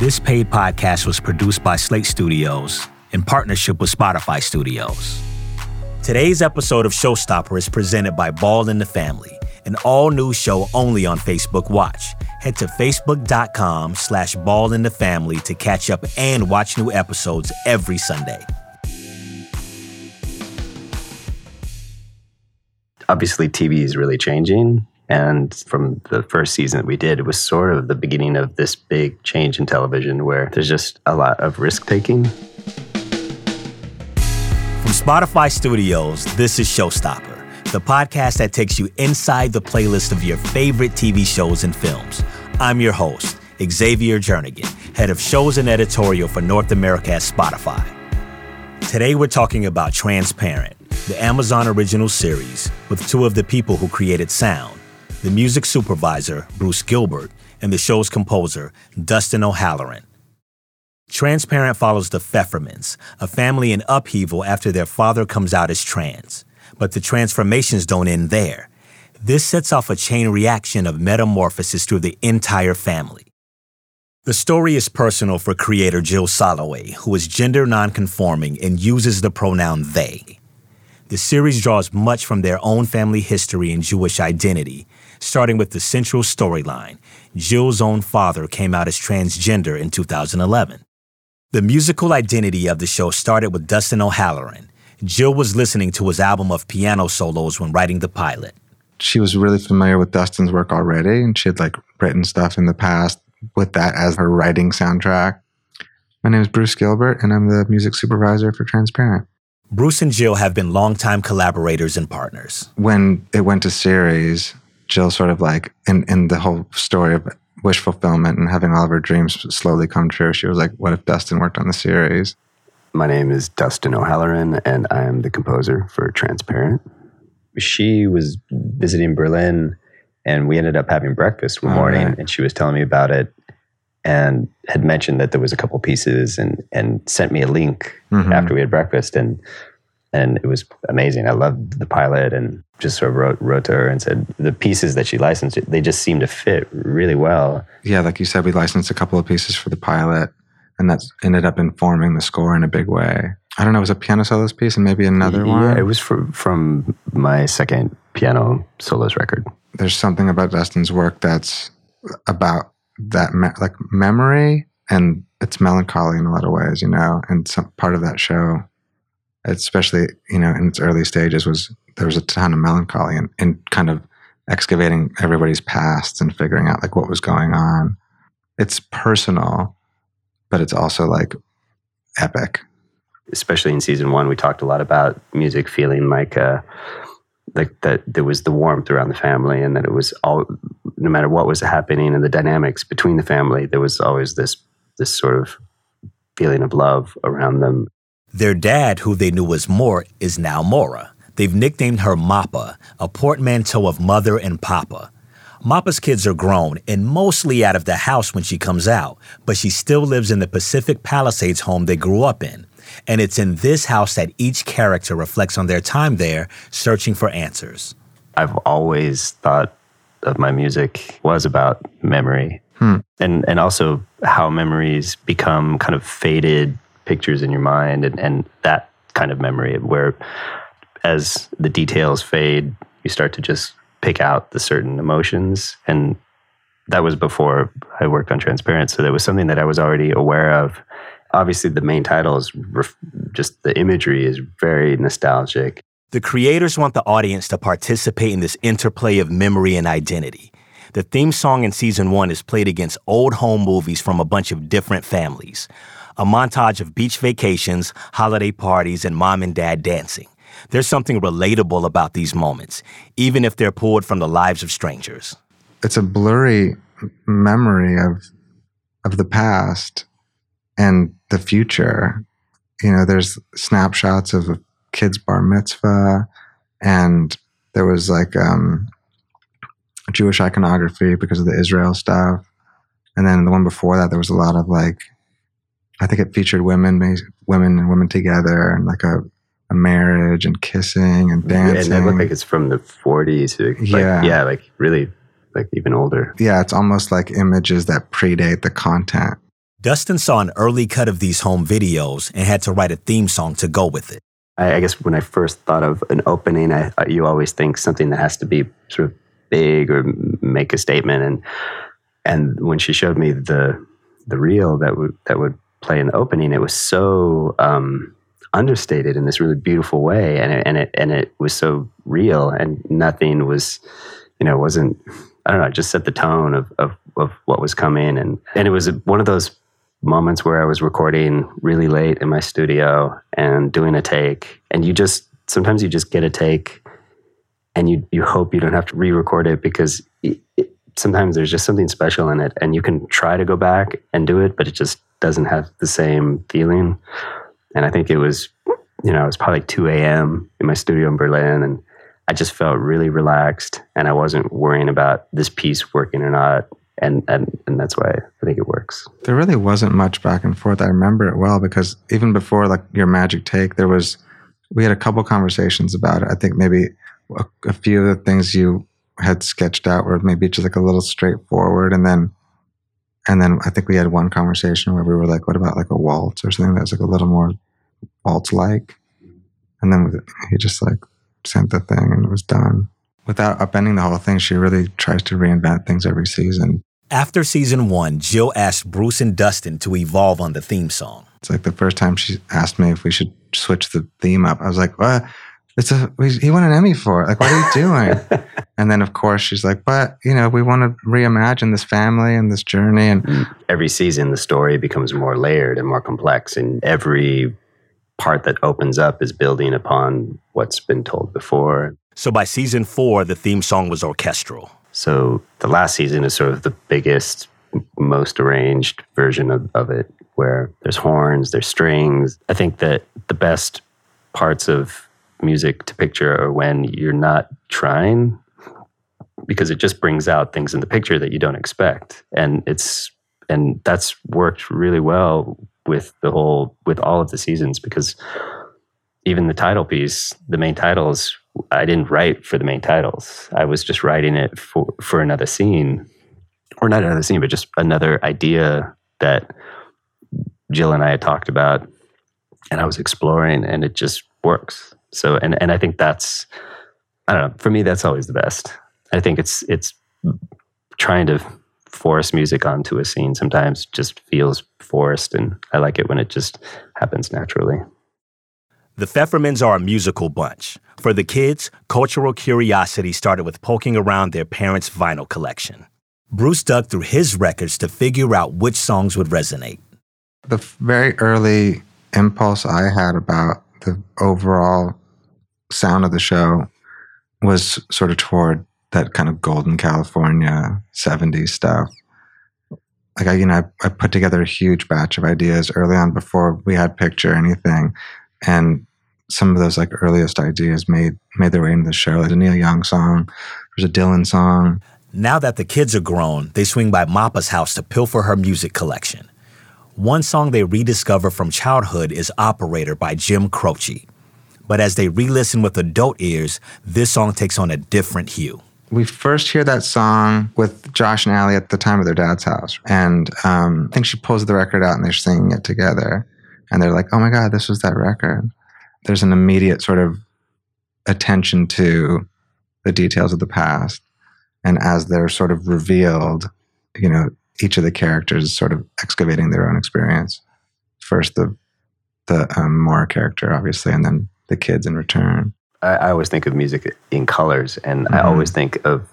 This paid podcast was produced by Slate Studios in partnership with Spotify Studios. Today's episode of Showstopper is presented by Ball in the Family, an all-new show only on Facebook Watch. Head to facebook.com slash ball in the family to catch up and watch new episodes every Sunday. Obviously, TV is really changing. And from the first season that we did, it was sort of the beginning of this big change in television where there's just a lot of risk taking. From Spotify Studios, this is Showstopper, the podcast that takes you inside the playlist of your favorite TV shows and films. I'm your host, Xavier Jernigan, head of shows and editorial for North America at Spotify. Today we're talking about Transparent, the Amazon original series with two of the people who created sound the music supervisor, Bruce Gilbert, and the show's composer, Dustin O'Halloran. Transparent follows the Pfeffermans, a family in upheaval after their father comes out as trans. But the transformations don't end there. This sets off a chain reaction of metamorphosis through the entire family. The story is personal for creator Jill Soloway, who is gender nonconforming and uses the pronoun they. The series draws much from their own family history and Jewish identity, starting with the central storyline. Jill's own father came out as transgender in 2011. The musical identity of the show started with Dustin O'Halloran. Jill was listening to his album of piano solos when writing the pilot. She was really familiar with Dustin's work already, and she had like written stuff in the past with that as her writing soundtrack. My name is Bruce Gilbert, and I'm the music supervisor for Transparent. Bruce and Jill have been longtime collaborators and partners. When it went to series, Jill sort of like in in the whole story of wish fulfillment and having all of her dreams slowly come true. She was like, "What if Dustin worked on the series?" My name is Dustin O'Halloran, and I am the composer for Transparent. She was visiting Berlin, and we ended up having breakfast one morning, right. and she was telling me about it, and had mentioned that there was a couple pieces, and and sent me a link mm-hmm. after we had breakfast, and and it was amazing. I loved the pilot and just sort of wrote wrote to her and said the pieces that she licensed they just seemed to fit really well. Yeah, like you said, we licensed a couple of pieces for the pilot, and that ended up informing the score in a big way. I don't know, it was a piano soloist piece and maybe another yeah, one. Yeah, it was from from my second piano solos record. There's something about Dustin's work that's about that me- like memory and it's melancholy in a lot of ways, you know, and some part of that show especially you know in its early stages was there was a ton of melancholy and, and kind of excavating everybody's pasts and figuring out like what was going on. It's personal but it's also like epic. Especially in season one we talked a lot about music feeling like uh like that there was the warmth around the family and that it was all no matter what was happening and the dynamics between the family there was always this this sort of feeling of love around them their dad, who they knew as Mort, is now Maura. They've nicknamed her Mappa, a portmanteau of mother and papa. Mappa's kids are grown and mostly out of the house when she comes out, but she still lives in the Pacific Palisades home they grew up in. And it's in this house that each character reflects on their time there, searching for answers. I've always thought of my music was about memory. Hmm. And and also how memories become kind of faded pictures in your mind and, and that kind of memory where as the details fade, you start to just pick out the certain emotions. And that was before I worked on Transparent. So that was something that I was already aware of. Obviously, the main title is ref- just the imagery is very nostalgic. The creators want the audience to participate in this interplay of memory and identity. The theme song in season one is played against old home movies from a bunch of different families a montage of beach vacations, holiday parties, and mom and dad dancing. There's something relatable about these moments, even if they're pulled from the lives of strangers. It's a blurry memory of of the past and the future. You know, there's snapshots of a kid's bar mitzvah, and there was like um, Jewish iconography because of the Israel stuff. And then the one before that, there was a lot of like I think it featured women, women and women together, and like a, a marriage and kissing and dancing. And it looked like it's from the 40s. Like, yeah, yeah, like really, like even older. Yeah, it's almost like images that predate the content. Dustin saw an early cut of these home videos and had to write a theme song to go with it. I, guess when I first thought of an opening, I, you always think something that has to be sort of big or make a statement. And and when she showed me the the reel that would that would play an opening, it was so um, understated in this really beautiful way, and it, and it and it was so real, and nothing was, you know, wasn't I don't know, it just set the tone of of of what was coming, and and it was one of those moments where I was recording really late in my studio and doing a take, and you just sometimes you just get a take, and you you hope you don't have to re-record it because. It, it, sometimes there's just something special in it and you can try to go back and do it but it just doesn't have the same feeling and i think it was you know it was probably like 2 a.m in my studio in berlin and i just felt really relaxed and i wasn't worrying about this piece working or not and and and that's why I think it works. There really wasn't much back and forth. I remember it well because even before like your magic take, there was we had a couple conversations about it. I think maybe a, a few of the things you had sketched out were maybe just like a little straightforward, and then and then I think we had one conversation where we were like, "What about like a waltz or something that was like a little more waltz like?" And then he just like sent the thing and it was done without upending the whole thing. She really tries to reinvent things every season. After season one, Jill asked Bruce and Dustin to evolve on the theme song. It's like the first time she asked me if we should switch the theme up. I was like, "What? It's a he won an Emmy for it. Like, what are you doing?" and then, of course, she's like, "But you know, we want to reimagine this family and this journey." And mm. every season, the story becomes more layered and more complex, and every part that opens up is building upon what's been told before. So by season four, the theme song was orchestral. So the last season is sort of the biggest, most arranged version of, of it, where there's horns, there's strings. I think that the best parts of music to picture are when you're not trying because it just brings out things in the picture that you don't expect and it's and that's worked really well with the whole with all of the seasons because even the title piece the main titles I didn't write for the main titles. I was just writing it for for another scene, or not another scene, but just another idea that Jill and I had talked about, and I was exploring, and it just works. So, and and I think that's, I don't know. For me, that's always the best. I think it's it's trying to force music onto a scene sometimes just feels forced, and I like it when it just happens naturally. The Pfeffermans are a musical bunch. For the kids, cultural curiosity started with poking around their parents' vinyl collection. Bruce dug through his records to figure out which songs would resonate. The very early impulse I had about the overall sound of the show was sort of toward that kind of golden California 70s stuff. Like I, you know, I, I put together a huge batch of ideas early on before we had picture anything, and some of those like earliest ideas made made their way into the show. Like a Neil Young song, there's a Dylan song. Now that the kids are grown, they swing by Mappa's house to pilfer her music collection. One song they rediscover from childhood is Operator by Jim Croce. But as they re listen with adult ears, this song takes on a different hue. We first hear that song with Josh and Ali at the time of their dad's house. And um, I think she pulls the record out and they're singing it together. And they're like, oh my God, this was that record there's an immediate sort of attention to the details of the past. And as they're sort of revealed, you know, each of the characters is sort of excavating their own experience. First, the the um, character, obviously, and then the kids in return. I, I always think of music in colors, and mm-hmm. I always think of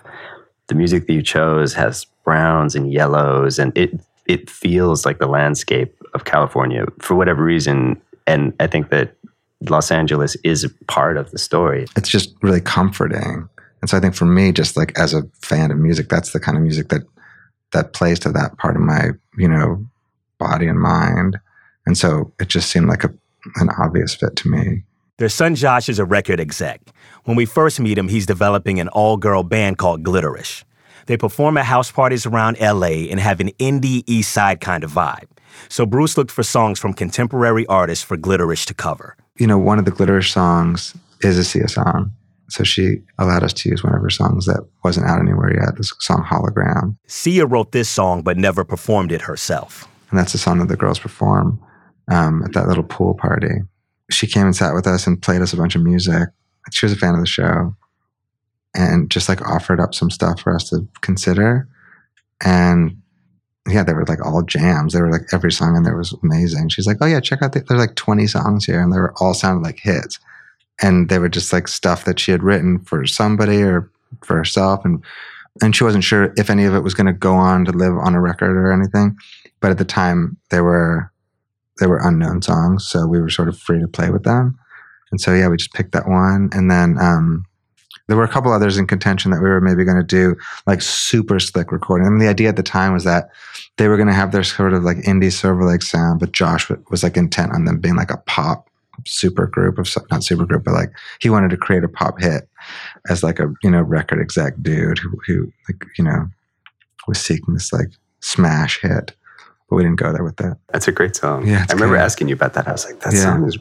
the music that you chose has browns and yellows, and it it feels like the landscape of California for whatever reason. And I think that Los Angeles is part of the story. It's just really comforting. And so I think for me, just like as a fan of music, that's the kind of music that that plays to that part of my, you know, body and mind. And so it just seemed like a, an obvious fit to me. Their son Josh is a record exec. When we first meet him, he's developing an all girl band called Glitterish. They perform at house parties around LA and have an indie East Side kind of vibe. So Bruce looked for songs from contemporary artists for Glitterish to cover you know, one of the Glitterish songs is a Sia song. So she allowed us to use one of her songs that wasn't out anywhere yet, this song Hologram. Sia wrote this song but never performed it herself. and that's the song that the girls perform um, at that little pool party. She came and sat with us and played us a bunch of music. She was a fan of the show, and just like offered up some stuff for us to consider. And yeah, they were like all jams. They were like every song in there was amazing. She's like, oh yeah, check out the, there's like 20 songs here, and they were all sounded like hits. And they were just like stuff that she had written for somebody or for herself, and and she wasn't sure if any of it was going to go on to live on a record or anything. But at the time, they were they were unknown songs, so we were sort of free to play with them. And so yeah, we just picked that one, and then um, there were a couple others in contention that we were maybe going to do like super slick recording. Mean, the idea at the time was that they were going to have their sort of like indie Silver Lake sound, but Josh was like intent on them being like a pop super group of not super group, but like he wanted to create a pop hit as like a you know record exec dude who who like you know was seeking this like smash hit but we didn't go there with that. That's a great song. Yeah, I remember good. asking you about that. I was like, that Yeah. song has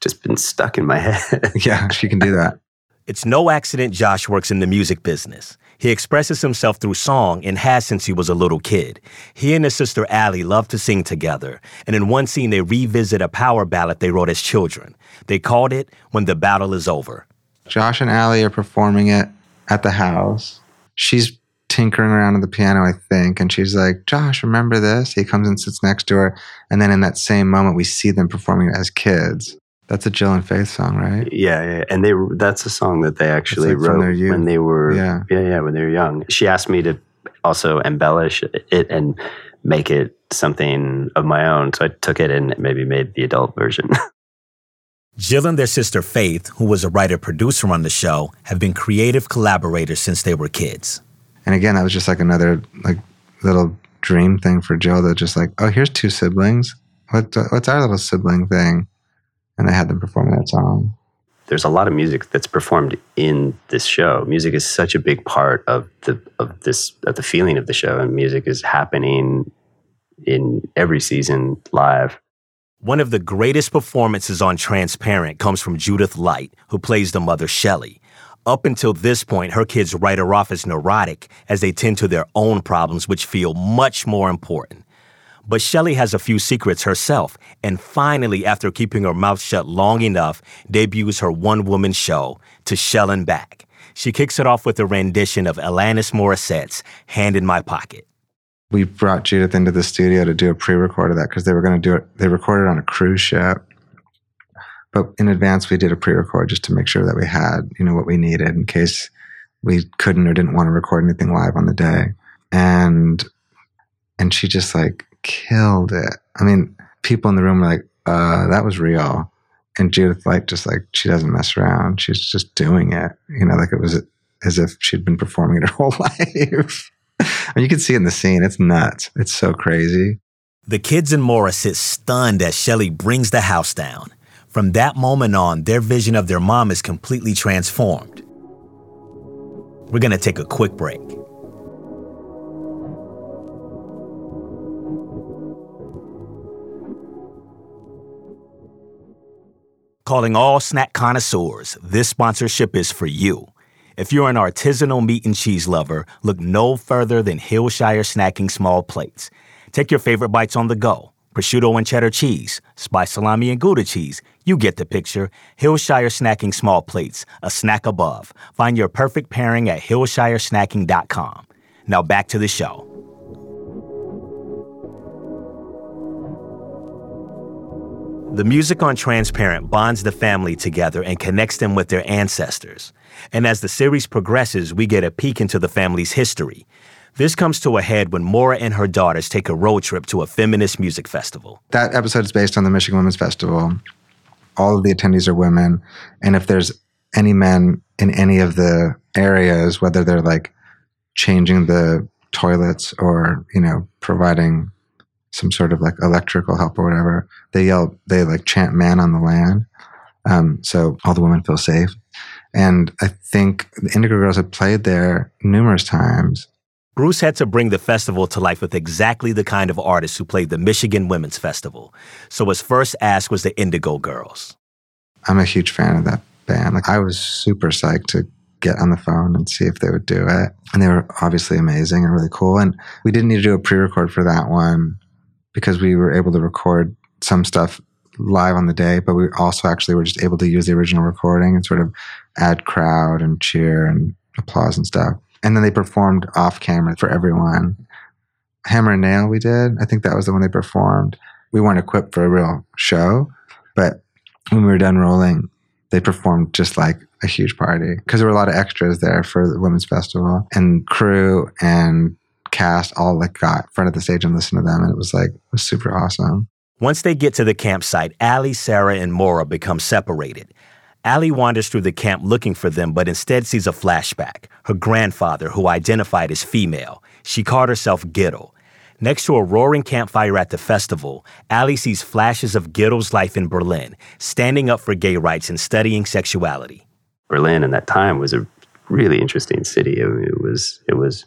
just been stuck in my head. Yeah, she can do that. It's no accident Josh works in the music business. He expresses himself through song and has since he was a little kid. He and his sister Ali love to sing together, and in one scene they revisit a power ballad they wrote as children. They called it When the Battle Is Over. Josh and Ali are performing it at the house. She's tinkering around on the piano, I think, and she's like, Josh, remember this? He comes and sits next to her. And then in that same moment, we see them performing it as kids. That's a Jill and Faith song, right? yeah, yeah, and they that's a song that they actually like wrote when they were Yeah. yeah, yeah, when they were young. She asked me to also embellish it and make it something of my own, so I took it and maybe made the adult version. Jill and their sister Faith, who was a writer producer on the show, have been creative collaborators since they were kids. And again, that was just like another like little dream thing for Jill that just like, oh, here's two siblings. What, what's our little sibling thing? And they had them perform that song. There's a lot of music that's performed in this show. Music is such a big part of the of this of the feeling of the show, and music is happening in every season live. One of the greatest performances on Transparent comes from Judith Light, who plays the mother Shelley. Up until this point, her kids write her off as neurotic as they tend to their own problems, which feel much more important. But Shelley has a few secrets herself, and finally, after keeping her mouth shut long enough, debuts her one woman show, To Shell and Back. She kicks it off with a rendition of Alanis Morissette's Hand in My Pocket. we brought Judith into the studio to do a pre-record of that because they were going to do it. They recorded on a cruise ship, but in advance we did a pre-record just to make sure that we had you know what we needed in case we couldn't or didn't want to record anything live on the day. And and she just like killed it. I mean, people in the room were like, uh, "That was real." And Judith like just like she doesn't mess around. She's just doing it. You know, like it was as if she'd been performing it her whole life. Mean, you can see it in the scene. It's nuts. It's so crazy. The kids and Morris sit stunned as Shelley brings the house down. From that moment on, their vision of their mom is completely transformed. We're going to take a quick break. Calling all snack connoisseurs, this sponsorship is for you. If you're an artisanal meat and cheese lover, look no further than Hillshire Snacking Small Plates. Take your favorite bites on the go. Prosciutto and cheddar cheese, spiced salami and Gouda cheese. You get the picture. Hillshire Snacking Small Plates, a snack above. Find your perfect pairing at hillshiresnacking.com. Now back to the show. The music on Transparent bonds the family together and connects them with their ancestors. And as the series progresses, we get a peek into the family's history. This comes to a head when Maura and her daughters take a road trip to a feminist music festival. That episode is based on the Michigan Women's Festival. All of the attendees are women. And if there's any men in any of the areas, whether they're like changing the toilets or, you know, providing some sort of like electrical help or whatever, they yell, they like chant man on the land. Um, so all the women feel safe. And I think the Indigo Girls had played there numerous times. Bruce had to bring the festival to life with exactly the kind of artists who played the Michigan Women's Festival. So his first ask was the Indigo Girls. I'm a huge fan of that band. Like I was super psyched to get on the phone and see if they would do it. And they were obviously amazing and really cool. And we didn't need to do a pre-record for that one because we were able to record some stuff live on the day, but we also actually were just able to use the original recording and sort of add crowd and cheer and applause and stuff. And then they performed off camera for everyone. Hammer and Nail, we did. I think that was the one they performed. We weren't equipped for a real show, but when we were done rolling, they performed just like a huge party because there were a lot of extras there for the women's festival and crew and cast all like got in front of the stage and listened to them and it was like it was super awesome once they get to the campsite ali sarah and Maura become separated ali wanders through the camp looking for them but instead sees a flashback her grandfather who identified as female she called herself Gittel. Next to a roaring campfire at the festival, Ali sees flashes of Gittel's life in Berlin, standing up for gay rights and studying sexuality. Berlin in that time was a really interesting city. It, was it was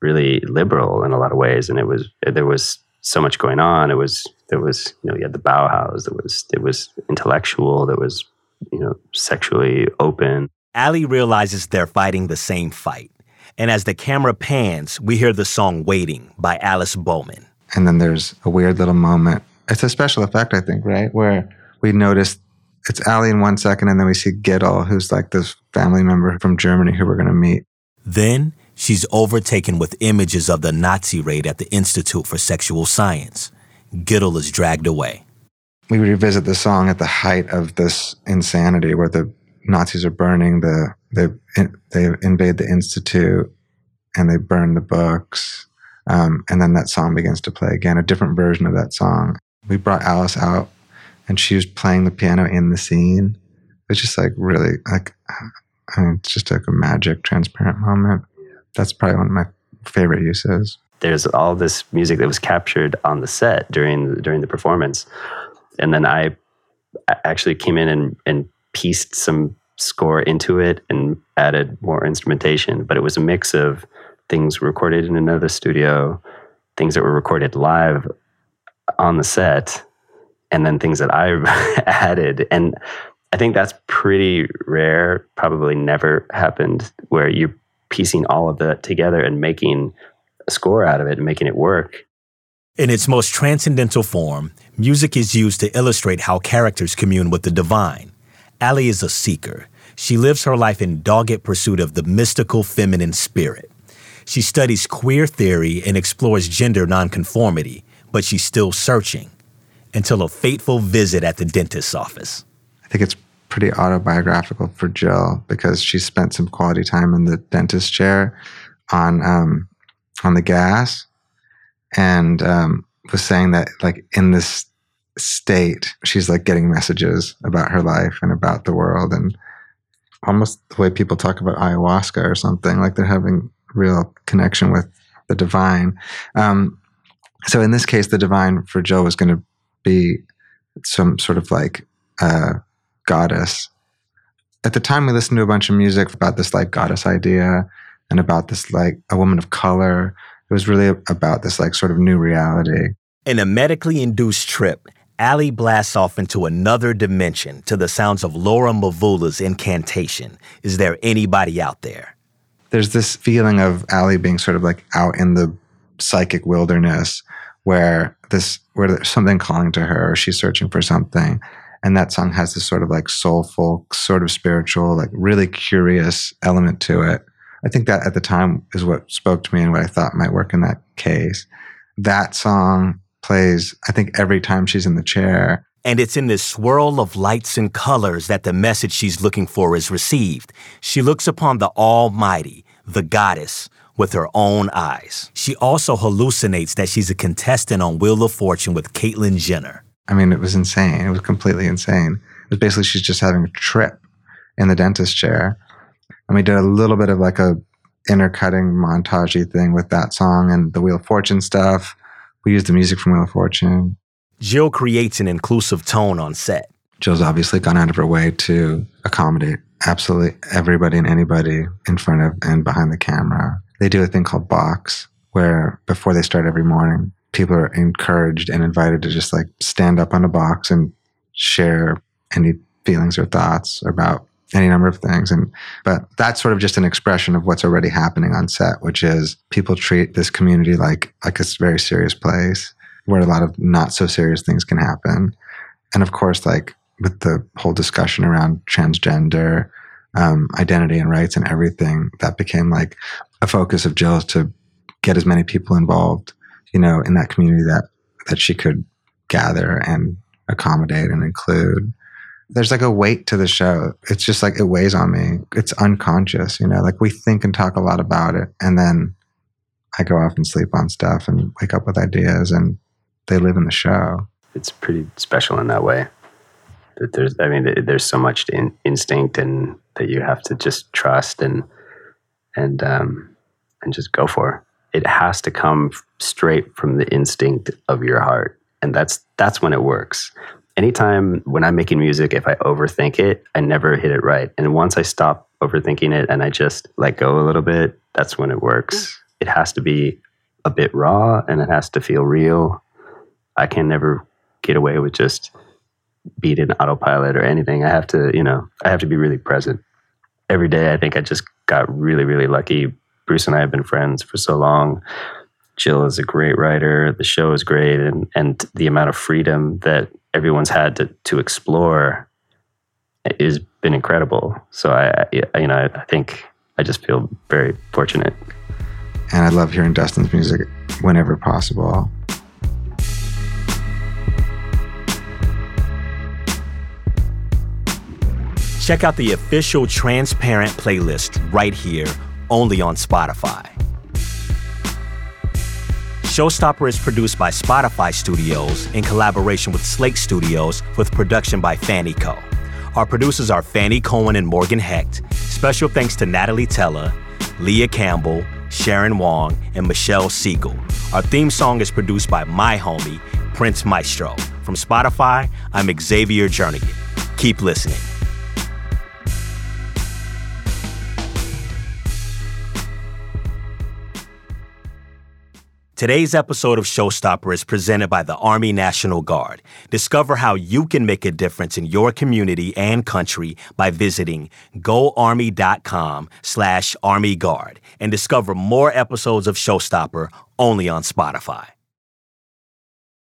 really liberal in a lot of ways, and it was there was so much going on. It was there was you know you had the Bauhaus. There was it was intellectual. There was you know sexually open. Ali realizes they're fighting the same fight, and as the camera pans, we hear the song "Waiting" by Alice Boman. And then there's a weird little moment. It's a special effect, I think, right, where we notice it's Ali in one second, and then we see Gittel, who's like this family member from Germany who we're going to meet. Then she's overtaken with images of the Nazi raid at the Institute for Sexual Science. Gittel is dragged away. We revisit the song at the height of this insanity where the Nazis are burning the, they, they invade the Institute and they burn the books. Um, and then that song begins to play again, a different version of that song. We brought Alice out and she was playing the piano in the scene. It's just like really like I mean, it's just like a magic, transparent moment. That's probably one of my favorite uses. There's all this music that was captured on the set during during the performance, and then I actually came in and, and pieced some score into it and added more instrumentation. But it was a mix of things recorded in another studio, things that were recorded live on the set, and then things that I've added. And I think that's pretty rare, probably never happened where you're piecing all of that together and making a score out of it and making it work. In its most transcendental form, music is used to illustrate how characters commune with the divine. Ali is a seeker. She lives her life in dogged pursuit of the mystical feminine spirit. She studies queer theory and explores gender nonconformity, but she's still searching until a fateful visit at the dentist's office. I think it's pretty autobiographical for Jill because she spent some quality time in the dentist chair on um, on the gas, and um, was saying that like in this state, she's like getting messages about her life and about the world, and almost the way people talk about ayahuasca or something like they're having real connection with the divine. Um, so in this case, the divine for Jill was going to be some sort of like uh, goddess. At the time, we listened to a bunch of music about this like goddess idea and about this like a woman of color. It was really about this like sort of new reality. In a medically induced trip, Ali blasts off into another dimension to the sounds of Laura Mvula's incantation. Is there anybody out there? There's this feeling of Ali being sort of like out in the psychic wilderness where this where there's something calling to her or she's searching for something and that song has this sort of like soulful sort of spiritual like really curious element to it i think that at the time is what spoke to me and what i thought might work in that case that song plays i think every time she's in the chair and it's in this swirl of lights and colors that the message she's looking for is received. She looks upon the Almighty, the Goddess, with her own eyes. She also hallucinates that she's a contestant on Wheel of Fortune with Caitlyn Jenner. I mean, it was insane. It was completely insane. It was basically she's just having a trip in the dentist chair. And we did a little bit of like a intercutting montagey thing with that song and the Wheel of Fortune stuff. We used the music from Wheel of Fortune. Jill creates an inclusive tone on set. Jill's obviously gone out of her way to accommodate absolutely everybody and anybody in front of and behind the camera they do a thing called box where before they start every morning, people are encouraged and invited to just like stand up on a box and share any feelings or thoughts about any number of things and but that's sort of just an expression of what's already happening on set which is people treat this community like like a very serious place where a lot of not so serious things can happen. And of course, like with the whole discussion around transgender um, identity and rights and everything, that became like a focus of Jill's to get as many people involved, you know, in that community that that she could gather and accommodate and include. There's like a weight to the show. It's just like it weighs on me. It's unconscious, you know, like we think and talk a lot about it. And then I go off and sleep on stuff and wake up with ideas and they live in the show. It's pretty special in that way. That there's, I mean, there's so much in, instinct and that you have to just trust and, and, um, and just go for. It has to come straight from the instinct of your heart. And that's that's when it works. Anytime when i'm making music if i overthink it i never hit it right. And once i stop overthinking it and i just let go a little bit that's when it works. Mm. It has to be a bit raw and it has to feel real. I can never get away with just beating autopilot or anything. I have to you know i have to be really present. Every day i think i just got really really lucky bruce and i have been friends for so long Jill is a great writer. The show is great, and and the amount of freedom that everyone's had to to explore has been incredible. So I, I you know, I think I just feel very fortunate. And I love hearing Dustin's music whenever possible. Check out the official Transparent playlist right here, only on Spotify. Showstopper is produced by Spotify Studios in collaboration with Slate Studios with production by Fannie Co. Our producers are Fannie Cohen and Morgan Hecht. Special thanks to Natalie Teller, Leah Campbell, Sharon Wong, and Michelle Siegel. Our theme song is produced by my homie, Prince Maestro. From Spotify, I'm Xavier Jernigan. Keep listening. Today's episode of Showstopper is presented by the Army National Guard. Discover how you can make a difference in your community and country by visiting goarmy.com slash armyguard and discover more episodes of Showstopper only on Spotify.